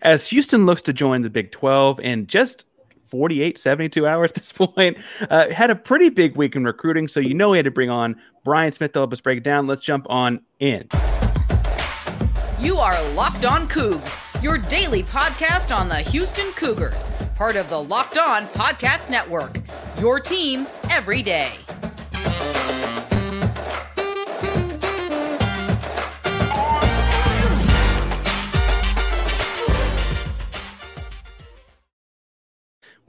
as Houston looks to join the Big 12 in just 48, 72 hours at this point. Uh, had a pretty big week in recruiting, so you know we had to bring on Brian Smith to help us break it down. Let's jump on in. You are Locked On Cougs, your daily podcast on the Houston Cougars, part of the Locked On Podcast Network. Your team every day.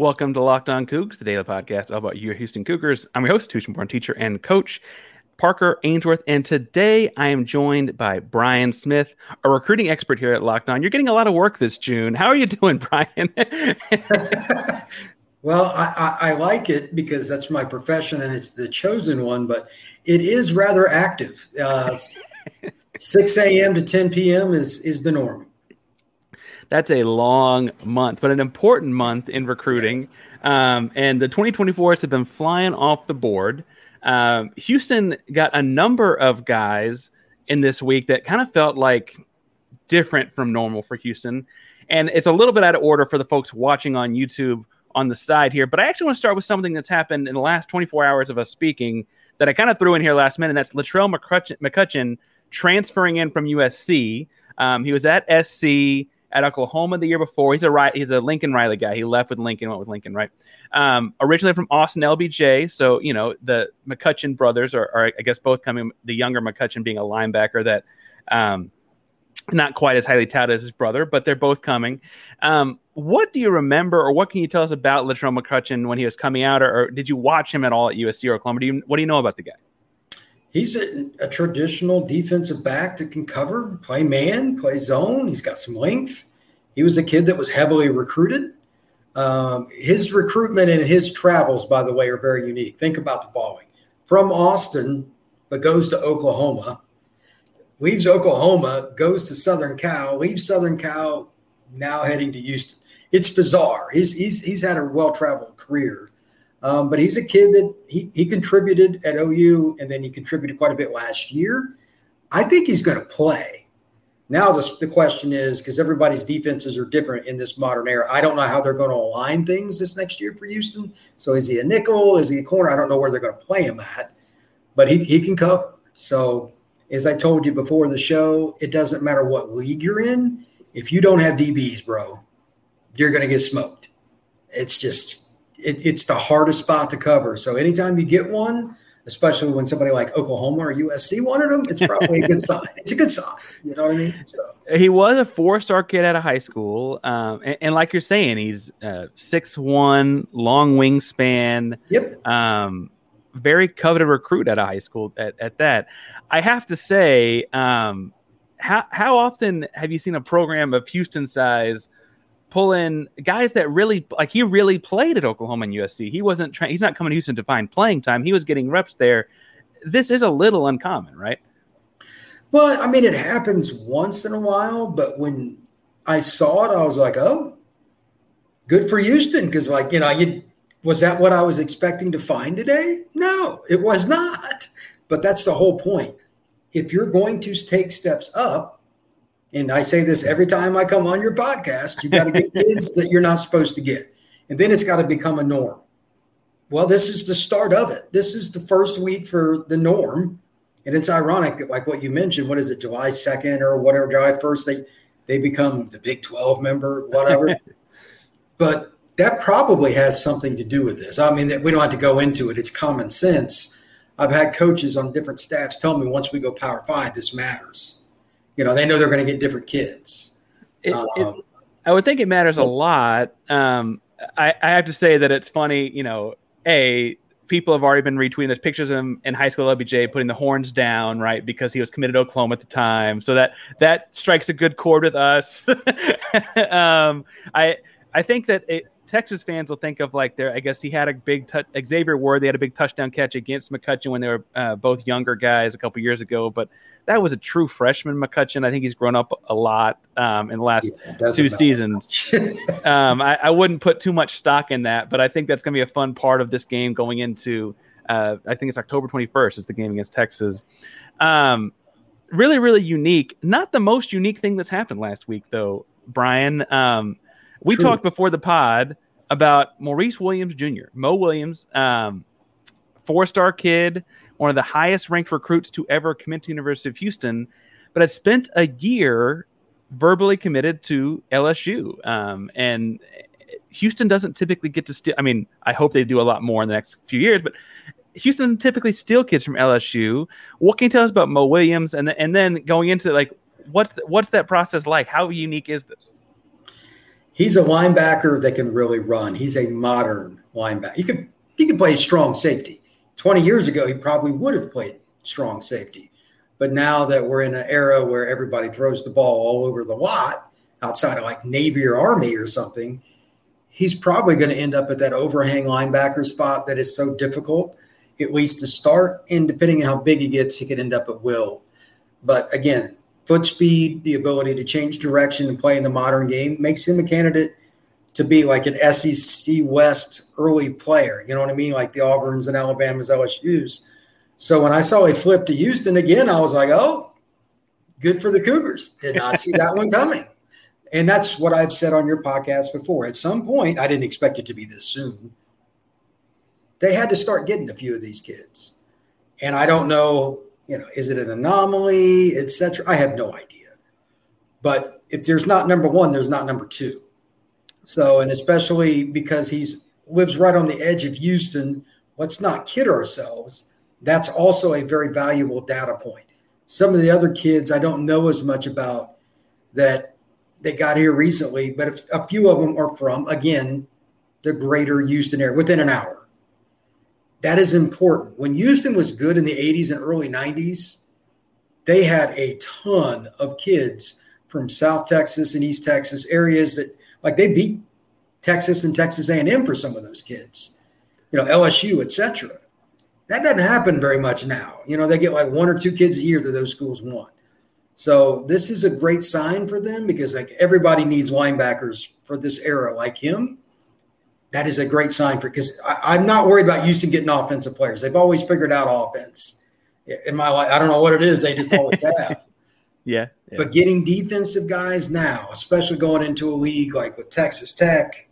Welcome to Locked On Cougs, the daily podcast all about your Houston Cougars. I'm your host, Houston-born teacher and coach Parker Ainsworth, and today I am joined by Brian Smith, a recruiting expert here at Locked On. You're getting a lot of work this June. How are you doing, Brian? well, I, I, I like it because that's my profession and it's the chosen one, but it is rather active. Uh, 6 a.m. to 10 p.m. is is the norm. That's a long month, but an important month in recruiting. Um, and the 2024s have been flying off the board. Um, Houston got a number of guys in this week that kind of felt like different from normal for Houston. And it's a little bit out of order for the folks watching on YouTube on the side here. But I actually want to start with something that's happened in the last 24 hours of us speaking that I kind of threw in here last minute. And that's Latrell McCutcheon, McCutcheon transferring in from USC. Um, he was at SC at Oklahoma the year before. He's a right, he's a Lincoln Riley guy. He left with Lincoln, went with Lincoln, right? Um, originally from Austin LBJ, so you know the McCutcheon brothers are, are, I guess both coming. The younger McCutcheon being a linebacker that. Um, not quite as highly touted as his brother, but they're both coming. Um, what do you remember, or what can you tell us about Latrell McCutcheon when he was coming out, or, or, did you watch him at all at USC or Oklahoma? Do you, what do you know about the guy? He's a, a, traditional defensive back that can cover, play man, play zone. He's got some length. He was a kid that was heavily recruited. Um, his recruitment and his travels, by the way, are very unique. Think about the following from Austin, but goes to Oklahoma, leaves Oklahoma, goes to Southern Cal, leaves Southern Cal, now heading to Houston. It's bizarre. He's, he's, he's had a well traveled career. Um, but he's a kid that he, he contributed at OU and then he contributed quite a bit last year. I think he's going to play. Now the, the question is because everybody's defenses are different in this modern era. I don't know how they're going to align things this next year for Houston. So is he a nickel? Is he a corner? I don't know where they're going to play him at, but he, he can cover. So as I told you before the show, it doesn't matter what league you're in. If you don't have DBs, bro, you're going to get smoked. It's just it, it's the hardest spot to cover. So anytime you get one, especially when somebody like Oklahoma or USC wanted him, it's probably a good sign. It's a good sign. You know what I mean? So. He was a four-star kid out of high school, um, and, and, like you're saying, he's uh, six one, long wingspan. Yep. Um, very coveted recruit out of high school. At, at that, I have to say, um, how how often have you seen a program of Houston size? Pull in guys that really like he really played at Oklahoma and USC. He wasn't trying. He's not coming to Houston to find playing time. He was getting reps there. This is a little uncommon, right? Well, I mean, it happens once in a while, but when I saw it, I was like, oh, good for Houston. Because, like, you know, you was that what I was expecting to find today? No, it was not. But that's the whole point. If you're going to take steps up, and I say this every time I come on your podcast, you got to get kids that you're not supposed to get. And then it's got to become a norm. Well, this is the start of it. This is the first week for the norm. And it's ironic that, like what you mentioned, what is it, July 2nd or whatever, July 1st, they, they become the Big 12 member, whatever. but that probably has something to do with this. I mean, we don't have to go into it, it's common sense. I've had coaches on different staffs tell me once we go Power Five, this matters you know, they know they're going to get different kids. It, um, it, I would think it matters a lot. Um, I, I have to say that it's funny, you know, a people have already been retweeting there's pictures of him in high school LBJ putting the horns down, right? Because he was committed to Oklahoma at the time. So that that strikes a good chord with us. um, I I think that it, Texas fans will think of like there. I guess he had a big Xavier Worthy. They had a big touchdown catch against McCutcheon when they were uh, both younger guys a couple years ago. But that was a true freshman McCutcheon. I think he's grown up a lot um, in the last yeah, two seasons. um, I, I, wouldn't put too much stock in that, but I think that's going to be a fun part of this game going into. Uh, I think it's October 21st is the game against Texas. Um, really, really unique. Not the most unique thing that's happened last week, though. Brian. Um, we True. talked before the pod about Maurice Williams Jr., Mo Williams, um, four star kid, one of the highest ranked recruits to ever commit to University of Houston, but had spent a year verbally committed to LSU. Um, and Houston doesn't typically get to steal. I mean, I hope they do a lot more in the next few years, but Houston typically steal kids from LSU. What can you tell us about Mo Williams? And and then going into like what's what's that process like? How unique is this? He's a linebacker that can really run. He's a modern linebacker. He could he could play strong safety. Twenty years ago, he probably would have played strong safety. But now that we're in an era where everybody throws the ball all over the lot, outside of like Navy or Army or something, he's probably going to end up at that overhang linebacker spot that is so difficult, at least to start. And depending on how big he gets, he could end up at will. But again, foot speed, the ability to change direction and play in the modern game makes him a candidate to be like an SEC West early player. You know what I mean? Like the Auburns and Alabamas, LSU's. So when I saw he flip to Houston again, I was like, oh, good for the Cougars. Did not see that one coming. And that's what I've said on your podcast before. At some point, I didn't expect it to be this soon. They had to start getting a few of these kids. And I don't know, you know, is it an anomaly, etc. I have no idea. But if there's not number one, there's not number two. So, and especially because he's lives right on the edge of Houston, let's not kid ourselves. That's also a very valuable data point. Some of the other kids I don't know as much about that they got here recently, but if, a few of them are from, again, the greater Houston area within an hour. That is important. When Houston was good in the 80s and early 90s, they had a ton of kids from South Texas and East Texas areas that like they beat Texas and Texas A&M for some of those kids. You know, LSU, etc. That doesn't happen very much now. You know, they get like one or two kids a year that those schools want. So this is a great sign for them because like everybody needs linebackers for this era like him. That is a great sign for because I'm not worried about Houston getting offensive players. They've always figured out offense. In my life, I don't know what it is. They just always have. Yeah, yeah. But getting defensive guys now, especially going into a league like with Texas Tech,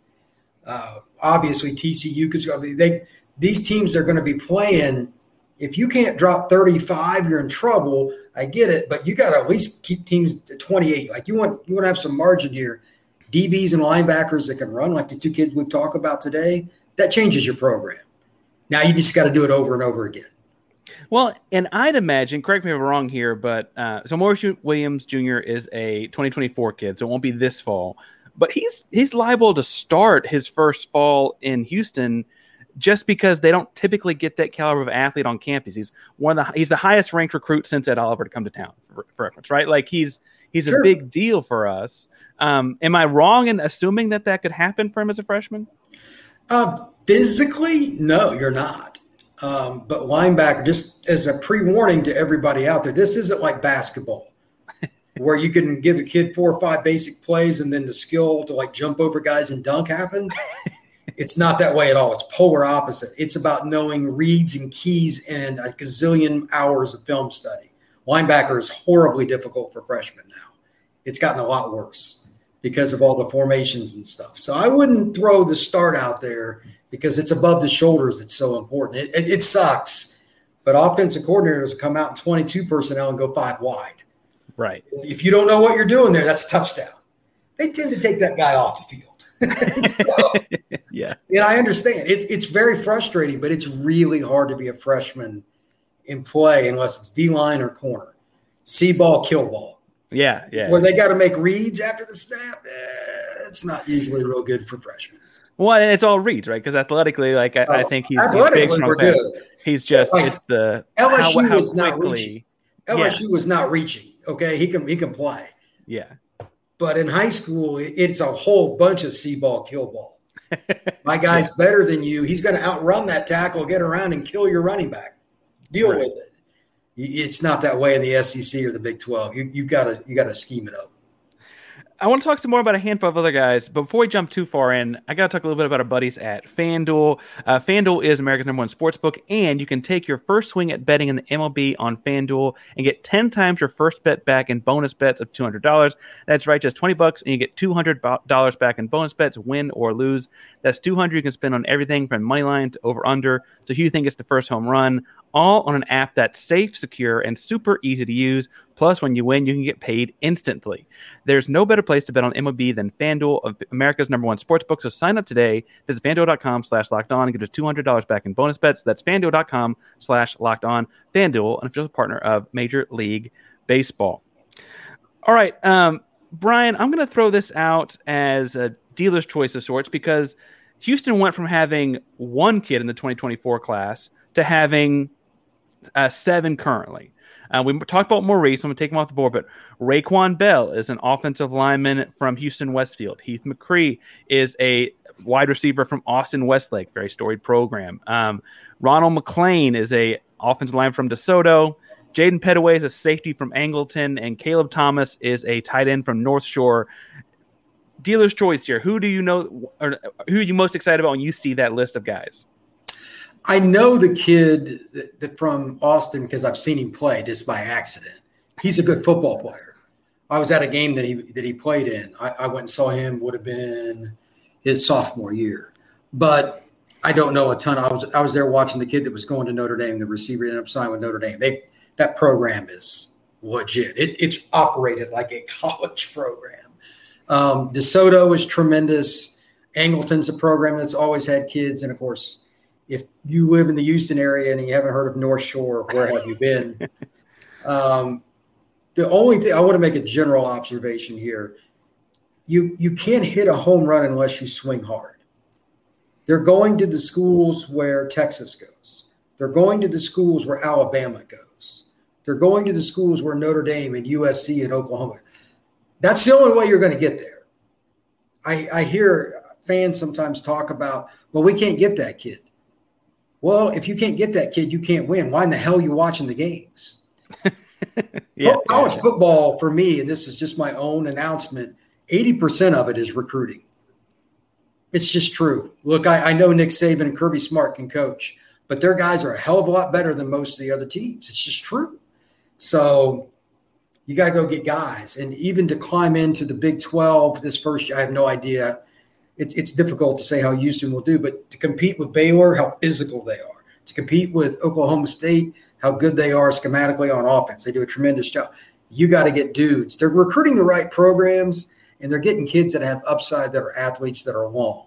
uh, obviously TCU because they these teams are going to be playing. If you can't drop 35, you're in trouble. I get it, but you got to at least keep teams to 28. Like you want you want to have some margin here. DBs and linebackers that can run, like the two kids we've talked about today, that changes your program. Now you just got to do it over and over again. Well, and I'd imagine, correct me if I'm wrong here, but uh, so Maurice Williams Jr. is a 2024 kid, so it won't be this fall. But he's he's liable to start his first fall in Houston just because they don't typically get that caliber of athlete on campus. He's one of the he's the highest ranked recruit since Ed Oliver to come to town for, for reference, right? Like he's he's sure. a big deal for us. Um, am I wrong in assuming that that could happen for him as a freshman? Uh, physically, no, you're not. Um, but linebacker, just as a pre-warning to everybody out there, this isn't like basketball, where you can give a kid four or five basic plays and then the skill to like jump over guys and dunk happens. it's not that way at all. It's polar opposite. It's about knowing reads and keys and a gazillion hours of film study. Linebacker is horribly difficult for freshmen now. It's gotten a lot worse because of all the formations and stuff. So I wouldn't throw the start out there because it's above the shoulders. It's so important. It, it, it sucks, but offensive coordinators come out in 22 personnel and go five wide. Right. If you don't know what you're doing there, that's a touchdown. They tend to take that guy off the field. so, yeah. And I understand it, it's very frustrating, but it's really hard to be a freshman in play unless it's D line or corner. See ball, kill ball. Yeah, yeah. Where they got to make reads after the snap, eh, it's not usually real good for freshmen. Well, and it's all reads, right? Because athletically, like I, oh, I, think he's athletically he's we're good. He's just like, it's the LSU how, how was not reaching. LSU yeah. was not reaching. Okay, he can he can play. Yeah. But in high school, it's a whole bunch of see ball, kill ball. My guy's better than you. He's going to outrun that tackle, get around, and kill your running back. Deal right. with it. It's not that way in the SEC or the Big Twelve. You you got to you got to scheme it up. I want to talk some more about a handful of other guys. But before we jump too far in, I got to talk a little bit about our buddies at FanDuel. Uh, FanDuel is America's number one sports book, and you can take your first swing at betting in the MLB on FanDuel and get 10 times your first bet back in bonus bets of $200. That's right, just 20 bucks, and you get $200 back in bonus bets, win or lose. That's 200 you can spend on everything from money line to over under. So who you think is the first home run? all on an app that's safe, secure, and super easy to use. Plus, when you win, you can get paid instantly. There's no better place to bet on MLB than FanDuel, America's number one sports book. So sign up today. Visit FanDuel.com slash locked on and get us $200 back in bonus bets. That's FanDuel.com slash locked on. FanDuel, an official partner of Major League Baseball. All right, um, Brian, I'm going to throw this out as a dealer's choice of sorts because Houston went from having one kid in the 2024 class to having uh, seven currently. Uh, we talked about Maurice. I'm going to take him off the board, but Raquan Bell is an offensive lineman from Houston Westfield. Heath McCree is a wide receiver from Austin Westlake, very storied program. Um, Ronald McLean is a offensive line from DeSoto. Jaden Pettaway is a safety from Angleton, and Caleb Thomas is a tight end from North Shore. Dealer's choice here. Who do you know, or who are you most excited about when you see that list of guys? I know the kid that, that from Austin because I've seen him play just by accident. He's a good football player. I was at a game that he that he played in. I, I went and saw him. Would have been his sophomore year, but I don't know a ton. I was I was there watching the kid that was going to Notre Dame. The receiver ended up signing with Notre Dame. They that program is legit. It, it's operated like a college program. Um, DeSoto is tremendous. Angleton's a program that's always had kids, and of course if you live in the Houston area and you haven't heard of North Shore, where have you been? um, the only thing I want to make a general observation here: you you can't hit a home run unless you swing hard. They're going to the schools where Texas goes. They're going to the schools where Alabama goes. They're going to the schools where Notre Dame and USC and Oklahoma. That's the only way you're going to get there. I, I hear fans sometimes talk about, well, we can't get that kid. Well, if you can't get that kid, you can't win. Why in the hell are you watching the games? yeah, college yeah. football for me, and this is just my own announcement, 80% of it is recruiting. It's just true. Look, I, I know Nick Saban and Kirby Smart can coach, but their guys are a hell of a lot better than most of the other teams. It's just true. So you got to go get guys. And even to climb into the Big 12 this first year, I have no idea it's it's difficult to say how Houston will do, but to compete with Baylor, how physical they are, to compete with Oklahoma State, how good they are schematically on offense. They do a tremendous job. You got to get dudes. They're recruiting the right programs and they're getting kids that have upside that are athletes that are long.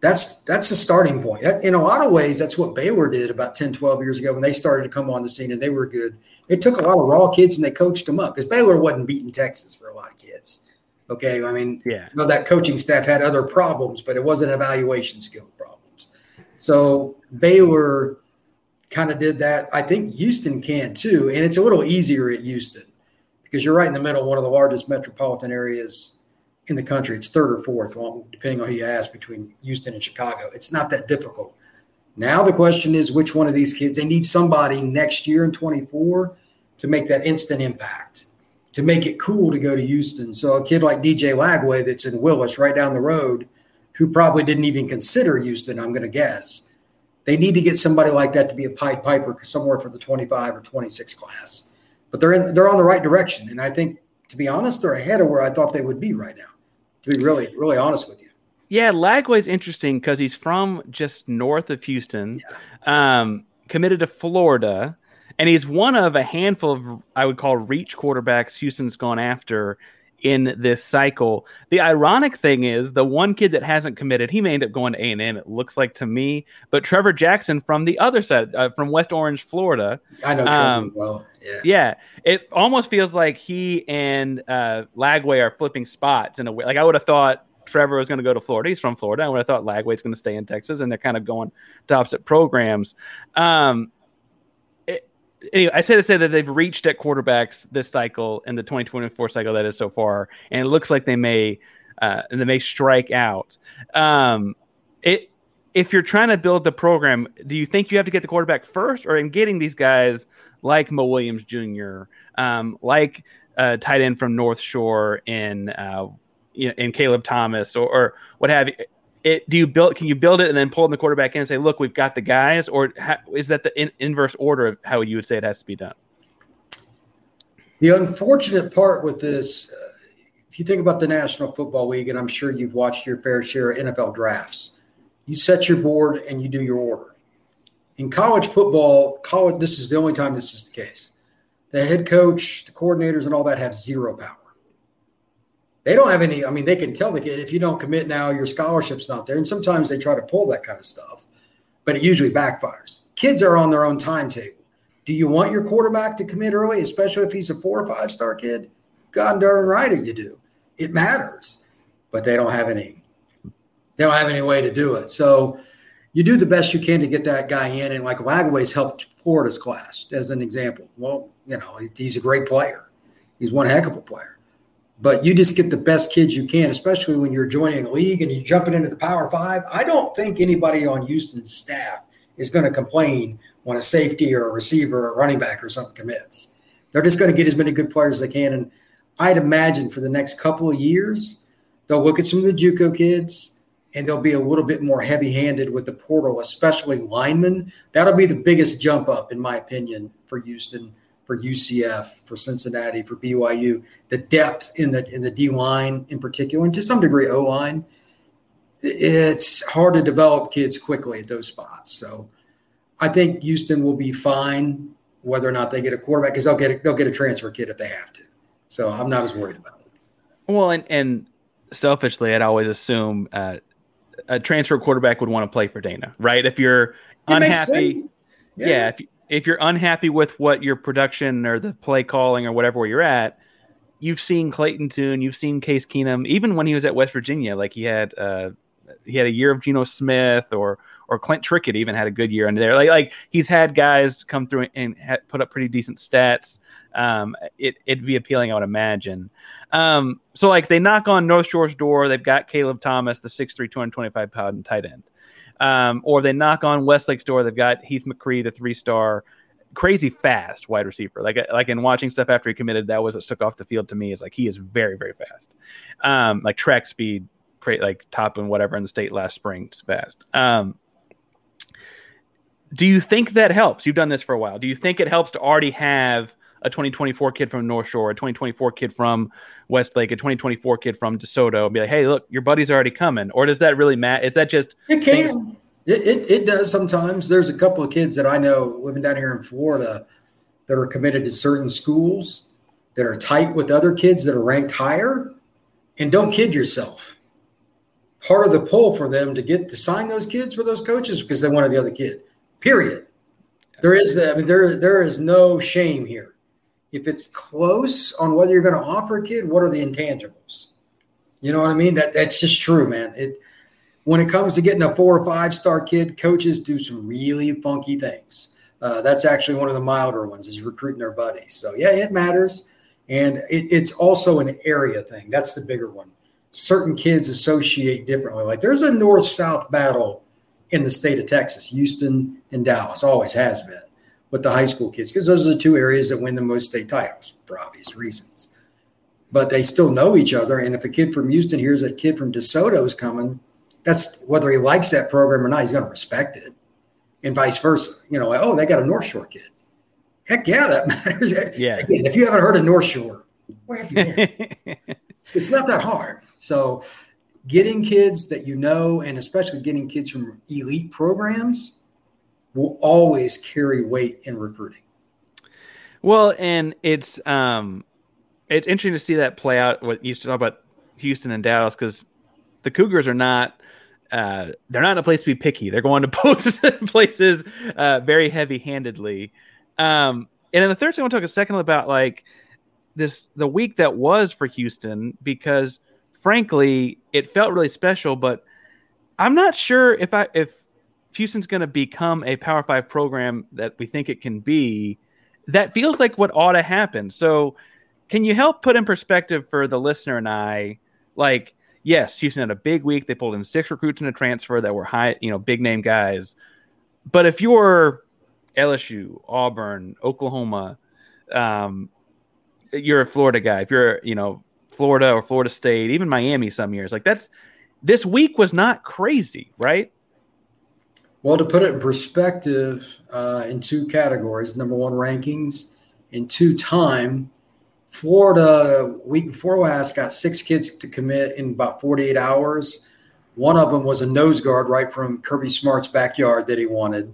That's that's the starting point. In a lot of ways, that's what Baylor did about 10, 12 years ago when they started to come on the scene and they were good. It took a lot of raw kids and they coached them up because Baylor wasn't beating Texas for a lot of kids. Okay. I mean, yeah. You know, that coaching staff had other problems, but it wasn't evaluation skill problems. So Baylor kind of did that. I think Houston can too. And it's a little easier at Houston because you're right in the middle, of one of the largest metropolitan areas in the country. It's third or fourth, depending on who you ask, between Houston and Chicago. It's not that difficult. Now the question is which one of these kids, they need somebody next year in 24 to make that instant impact to make it cool to go to Houston. So a kid like DJ Lagway that's in Willis right down the road, who probably didn't even consider Houston, I'm going to guess. They need to get somebody like that to be a Pied Piper somewhere for the 25 or 26 class. But they're in, they're on the right direction, and I think, to be honest, they're ahead of where I thought they would be right now. To be really, really honest with you. Yeah, Lagway's interesting because he's from just north of Houston, yeah. um, committed to Florida and he's one of a handful of I would call reach quarterbacks Houston's gone after in this cycle. The ironic thing is the one kid that hasn't committed, he may end up going to A and M. It looks like to me, but Trevor Jackson from the other side, uh, from West Orange, Florida. I know um, well. Yeah. yeah, it almost feels like he and uh, Lagway are flipping spots in a way. Like I would have thought Trevor was going to go to Florida. He's from Florida. I would have thought Lagway's going to stay in Texas, and they're kind of going to opposite programs. Um, anyway, I say to say that they've reached at quarterbacks this cycle in the 2024 cycle that is so far, and it looks like they may uh, and they may strike out. Um, it if you're trying to build the program, do you think you have to get the quarterback first, or in getting these guys like Mo Williams Jr., um, like a tight end from North Shore in uh, in Caleb Thomas or, or what have you. It, do you build? Can you build it and then pull in the quarterback in and say, "Look, we've got the guys," or ha- is that the in, inverse order of how you would say it has to be done? The unfortunate part with this, uh, if you think about the National Football League, and I'm sure you've watched your fair share of NFL drafts, you set your board and you do your order. In college football, college this is the only time this is the case. The head coach, the coordinators, and all that have zero power. They don't have any. I mean, they can tell the kid if you don't commit now, your scholarship's not there. And sometimes they try to pull that kind of stuff, but it usually backfires. Kids are on their own timetable. Do you want your quarterback to commit early, especially if he's a four or five star kid? God darn right you do. It matters, but they don't have any. They don't have any way to do it. So you do the best you can to get that guy in. And like Lagway's helped Florida's class as an example. Well, you know, he's a great player. He's one heck of a player. But you just get the best kids you can, especially when you're joining a league and you're jumping into the Power Five. I don't think anybody on Houston's staff is going to complain when a safety or a receiver or a running back or something commits. They're just going to get as many good players as they can. And I'd imagine for the next couple of years, they'll look at some of the JUCO kids and they'll be a little bit more heavy-handed with the portal, especially linemen. That'll be the biggest jump up, in my opinion, for Houston, for UCF, for Cincinnati, for BYU. The depth in the in the D line, in particular, and to some degree O line. It's hard to develop kids quickly at those spots. So, I think Houston will be fine whether or not they get a quarterback because they'll get a, they'll get a transfer kid if they have to. So I'm not as worried about it. Well, and and selfishly, I'd always assume uh, a transfer quarterback would want to play for Dana, right? If you're unhappy, yeah. yeah, if if you're unhappy with what your production or the play calling or whatever where you're at, you've seen Clayton Tune, you've seen Case Keenum, even when he was at West Virginia, like he had uh, he had a year of Geno Smith or or Clint Trickett even had a good year under there. Like like he's had guys come through and put up pretty decent stats. Um, it it'd be appealing, I would imagine. Um, so like they knock on North Shore's door. They've got Caleb Thomas, the 6'3", 225 pound tight end. Um, or they knock on Westlake's door. They've got Heath McCree, the three star, crazy fast wide receiver. Like like in watching stuff after he committed, that was what stuck off the field to me. Is like he is very very fast, um, like track speed, create like top and whatever in the state last spring. Fast. Um, do you think that helps? You've done this for a while. Do you think it helps to already have a 2024 kid from North Shore, a 2024 kid from Westlake, a 2024 kid from DeSoto, and be like, hey, look, your buddy's already coming? Or does that really matter? Is that just. It can. Things- it, it, it does sometimes. There's a couple of kids that I know living down here in Florida that are committed to certain schools that are tight with other kids that are ranked higher. And don't kid yourself. Part of the pull for them to get to sign those kids for those coaches because they wanted the other kid. Period. There is the, I mean, there there is no shame here if it's close on whether you're going to offer a kid, what are the intangibles? You know what I mean? That that's just true, man. It when it comes to getting a four or five star kid, coaches do some really funky things. Uh, that's actually one of the milder ones is recruiting their buddies. So yeah, it matters, and it, it's also an area thing. That's the bigger one. Certain kids associate differently. Like there's a north south battle in the state of Texas, Houston and Dallas, always has been with the high school kids because those are the two areas that win the most state titles for obvious reasons. But they still know each other. And if a kid from Houston hears that a kid from DeSoto is coming, that's whether he likes that program or not, he's going to respect it. And vice versa. You know, like, oh, they got a North Shore kid. Heck yeah, that matters. Yeah. Again, if you haven't heard of North Shore, where have you been? it's not that hard. So getting kids that you know, and especially getting kids from elite programs – will always carry weight in recruiting. Well, and it's um, it's interesting to see that play out. What you used to talk about Houston and Dallas because the Cougars are not uh, they're not in a place to be picky. They're going to both places uh, very heavy handedly. Um, and then the third thing I want to talk a second about like this the week that was for Houston because frankly it felt really special, but I'm not sure if I if Houston's going to become a Power Five program that we think it can be, that feels like what ought to happen. So, can you help put in perspective for the listener and I, like, yes, Houston had a big week. They pulled in six recruits in a transfer that were high, you know, big name guys. But if you're LSU, Auburn, Oklahoma, um, you're a Florida guy, if you're you know Florida or Florida State, even Miami, some years like that's this week was not crazy, right? Well, to put it in perspective, uh, in two categories: number one rankings, and two time. Florida week before last got six kids to commit in about 48 hours. One of them was a nose guard right from Kirby Smart's backyard that he wanted.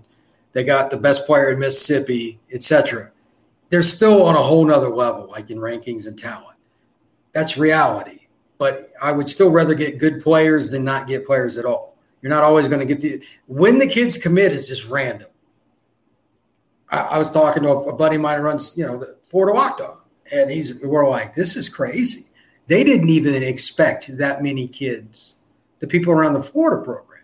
They got the best player in Mississippi, etc. They're still on a whole nother level, like in rankings and talent. That's reality. But I would still rather get good players than not get players at all. You're not always going to get the when the kids commit is just random. I, I was talking to a, a buddy of mine who runs, you know, the Florida On, and he's we're like, this is crazy. They didn't even expect that many kids, the people around the Florida program.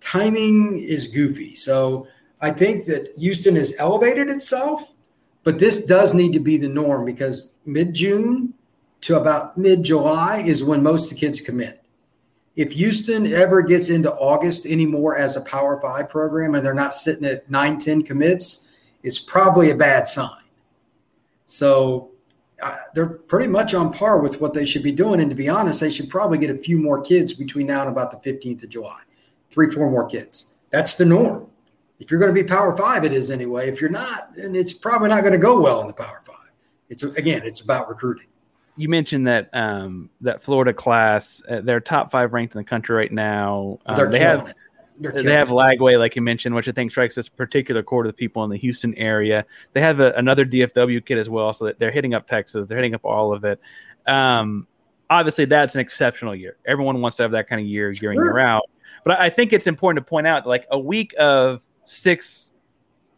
Timing is goofy. So I think that Houston has elevated itself, but this does need to be the norm because mid June to about mid July is when most of the kids commit. If Houston ever gets into August anymore as a Power Five program and they're not sitting at 9, 10 commits, it's probably a bad sign. So they're pretty much on par with what they should be doing. And to be honest, they should probably get a few more kids between now and about the 15th of July. Three, four more kids. That's the norm. If you're going to be Power Five, it is anyway. If you're not, then it's probably not going to go well in the Power Five. It's again, it's about recruiting. You mentioned that um, that Florida class, uh, they're top five ranked in the country right now. Um, they have they have Lagway, like you mentioned, which I think strikes this particular chord of the people in the Houston area. They have a, another DFW kid as well, so that they're hitting up Texas. They're hitting up all of it. Um, obviously, that's an exceptional year. Everyone wants to have that kind of year, year in year out. But I think it's important to point out, like a week of six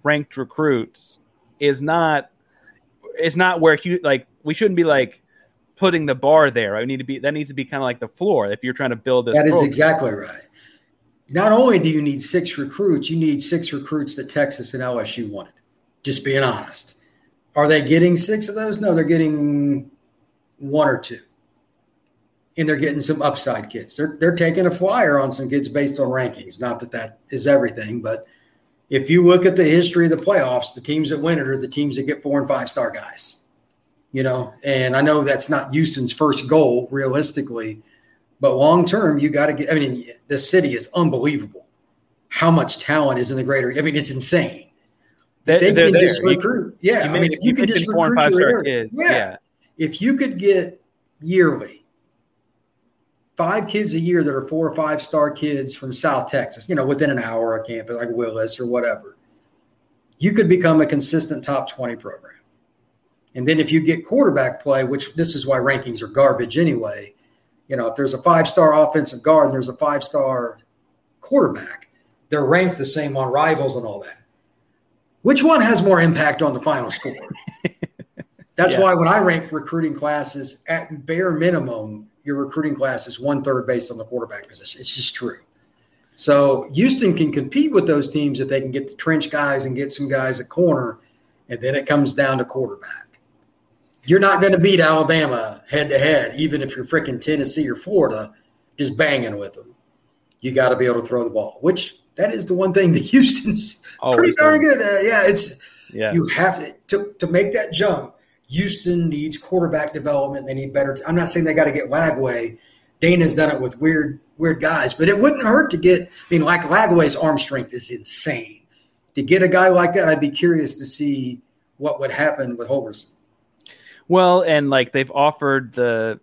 ranked recruits is not is not where you like we shouldn't be like putting the bar there. I need to be that needs to be kind of like the floor if you're trying to build this. That is program. exactly right. Not only do you need six recruits, you need six recruits that Texas and LSU wanted. Just being honest. Are they getting six of those? No, they're getting one or two. And they're getting some upside kids. They're they're taking a flyer on some kids based on rankings. Not that that is everything, but – if you look at the history of the playoffs, the teams that win it are the teams that get four and five star guys. You know, and I know that's not Houston's first goal realistically, but long term, you got to get. I mean, the city is unbelievable. How much talent is in the greater? I mean, it's insane. They, they can just recruit. You, yeah, I mean, if you, you could just recruit your area, yeah. yeah. If you could get yearly five kids a year that are four or five star kids from South Texas, you know, within an hour of campus, like Willis or whatever, you could become a consistent top 20 program. And then if you get quarterback play, which this is why rankings are garbage anyway, you know, if there's a five star offensive guard and there's a five star quarterback, they're ranked the same on rivals and all that. Which one has more impact on the final score? That's yeah. why when I rank recruiting classes at bare minimum, your recruiting class is one third based on the quarterback position. It's just true. So Houston can compete with those teams if they can get the trench guys and get some guys at corner, and then it comes down to quarterback. You're not going to beat Alabama head to head, even if you're freaking Tennessee or Florida, just banging with them. You got to be able to throw the ball, which that is the one thing that Houston's Always pretty darn good at. Yeah, it's yeah. you have to, to to make that jump Houston needs quarterback development. They need better. i am not saying they got to get Lagway. Dana's done it with weird, weird guys, but it wouldn't hurt to get. I mean, like Lagway's arm strength is insane. To get a guy like that, I'd be curious to see what would happen with Holgorsen. Well, and like they've offered the,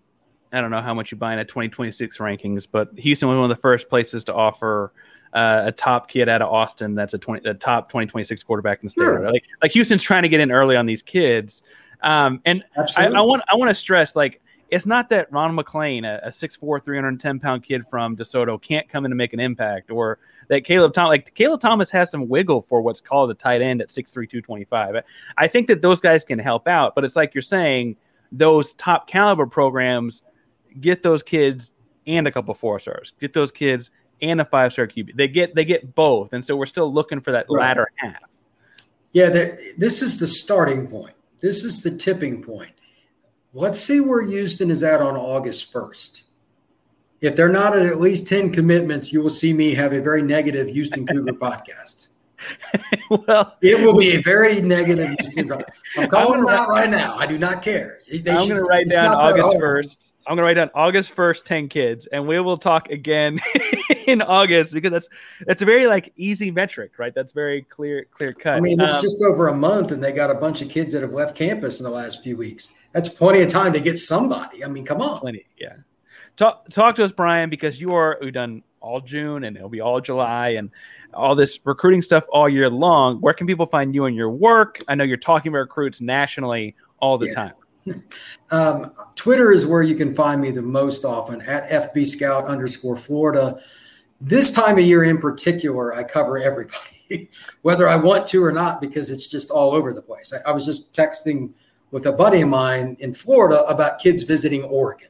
I don't know how much you buy in at 2026 rankings, but Houston was one of the first places to offer uh, a top kid out of Austin that's a 20, a top 2026 quarterback in the state. Sure. Like, like Houston's trying to get in early on these kids. Um, and I, I, want I want to stress like it's not that Ron McClain, a, a 6'4", 310 pound kid from DeSoto, can't come in and make an impact, or that Caleb Thomas, like Caleb Thomas, has some wiggle for what's called a tight end at 6'3", 225. I think that those guys can help out, but it's like you're saying, those top caliber programs get those kids and a couple four stars, get those kids and a five star QB. They get they get both, and so we're still looking for that right. latter half. Yeah, this is the starting point. This is the tipping point. Let's see where Houston is at on August 1st. If they're not at at least 10 commitments, you will see me have a very negative Houston Cougar podcast. well, it will be a very negative. I'm calling them out right now. I do not care. They I'm going to write down August first. I'm going to write down August first, ten kids, and we will talk again in August because that's that's a very like easy metric, right? That's very clear clear cut. I mean, it's um, just over a month, and they got a bunch of kids that have left campus in the last few weeks. That's plenty of time to get somebody. I mean, come on. Plenty, yeah. Talk talk to us, Brian, because you are we've done all June and it'll be all July and all this recruiting stuff all year long. Where can people find you and your work? I know you're talking about recruits nationally all the yeah. time. Um, Twitter is where you can find me the most often at FB Scout underscore Florida. This time of year in particular, I cover everybody, whether I want to or not, because it's just all over the place. I, I was just texting with a buddy of mine in Florida about kids visiting Oregon.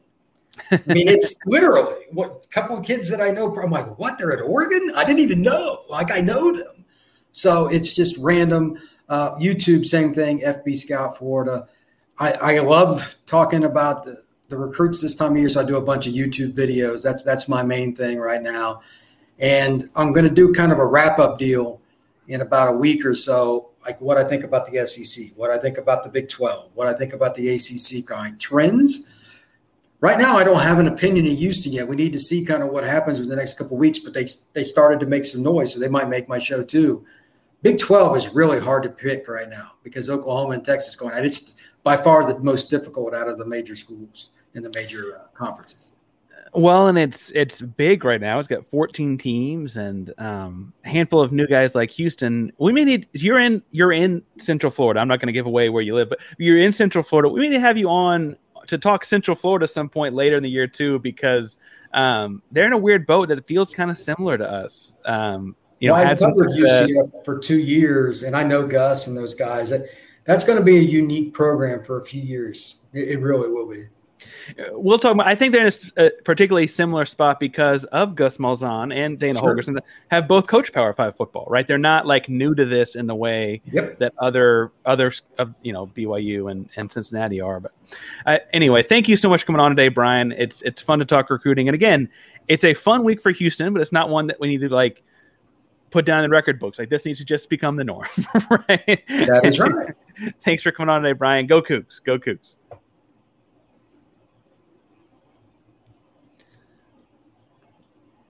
I mean, it's literally what a couple of kids that I know. I'm like, what? They're at Oregon? I didn't even know. Like, I know them. So it's just random. Uh, YouTube, same thing. FB Scout Florida. I, I love talking about the, the recruits this time of year. So I do a bunch of YouTube videos. That's that's my main thing right now. And I'm going to do kind of a wrap up deal in about a week or so, like what I think about the SEC, what I think about the Big 12, what I think about the ACC kind trends Right now, I don't have an opinion in Houston yet. We need to see kind of what happens in the next couple weeks, but they they started to make some noise, so they might make my show too. Big 12 is really hard to pick right now because Oklahoma and Texas going out. It's by far the most difficult out of the major schools in the major uh, conferences. Well, and it's it's big right now. It's got 14 teams and um, a handful of new guys like Houston. We may need you're in you're in Central Florida. I'm not going to give away where you live, but you're in Central Florida. We may need to have you on to talk Central Florida some point later in the year too, because um, they're in a weird boat that feels kind of similar to us. Um, you well, know, I covered UCF for two years, and I know Gus and those guys. That that's going to be a unique program for a few years. It, it really will be. We'll talk about. I think they're in a particularly similar spot because of Gus Malzahn and Dana sure. Holgorsen have both coached Power Five football. Right, they're not like new to this in the way yep. that other others of you know BYU and, and Cincinnati are. But uh, anyway, thank you so much for coming on today, Brian. It's it's fun to talk recruiting, and again, it's a fun week for Houston, but it's not one that we need to like put down in the record books. Like this needs to just become the norm, right? That is right. Thanks for coming on today, Brian. Go Cougs. Go Cougs.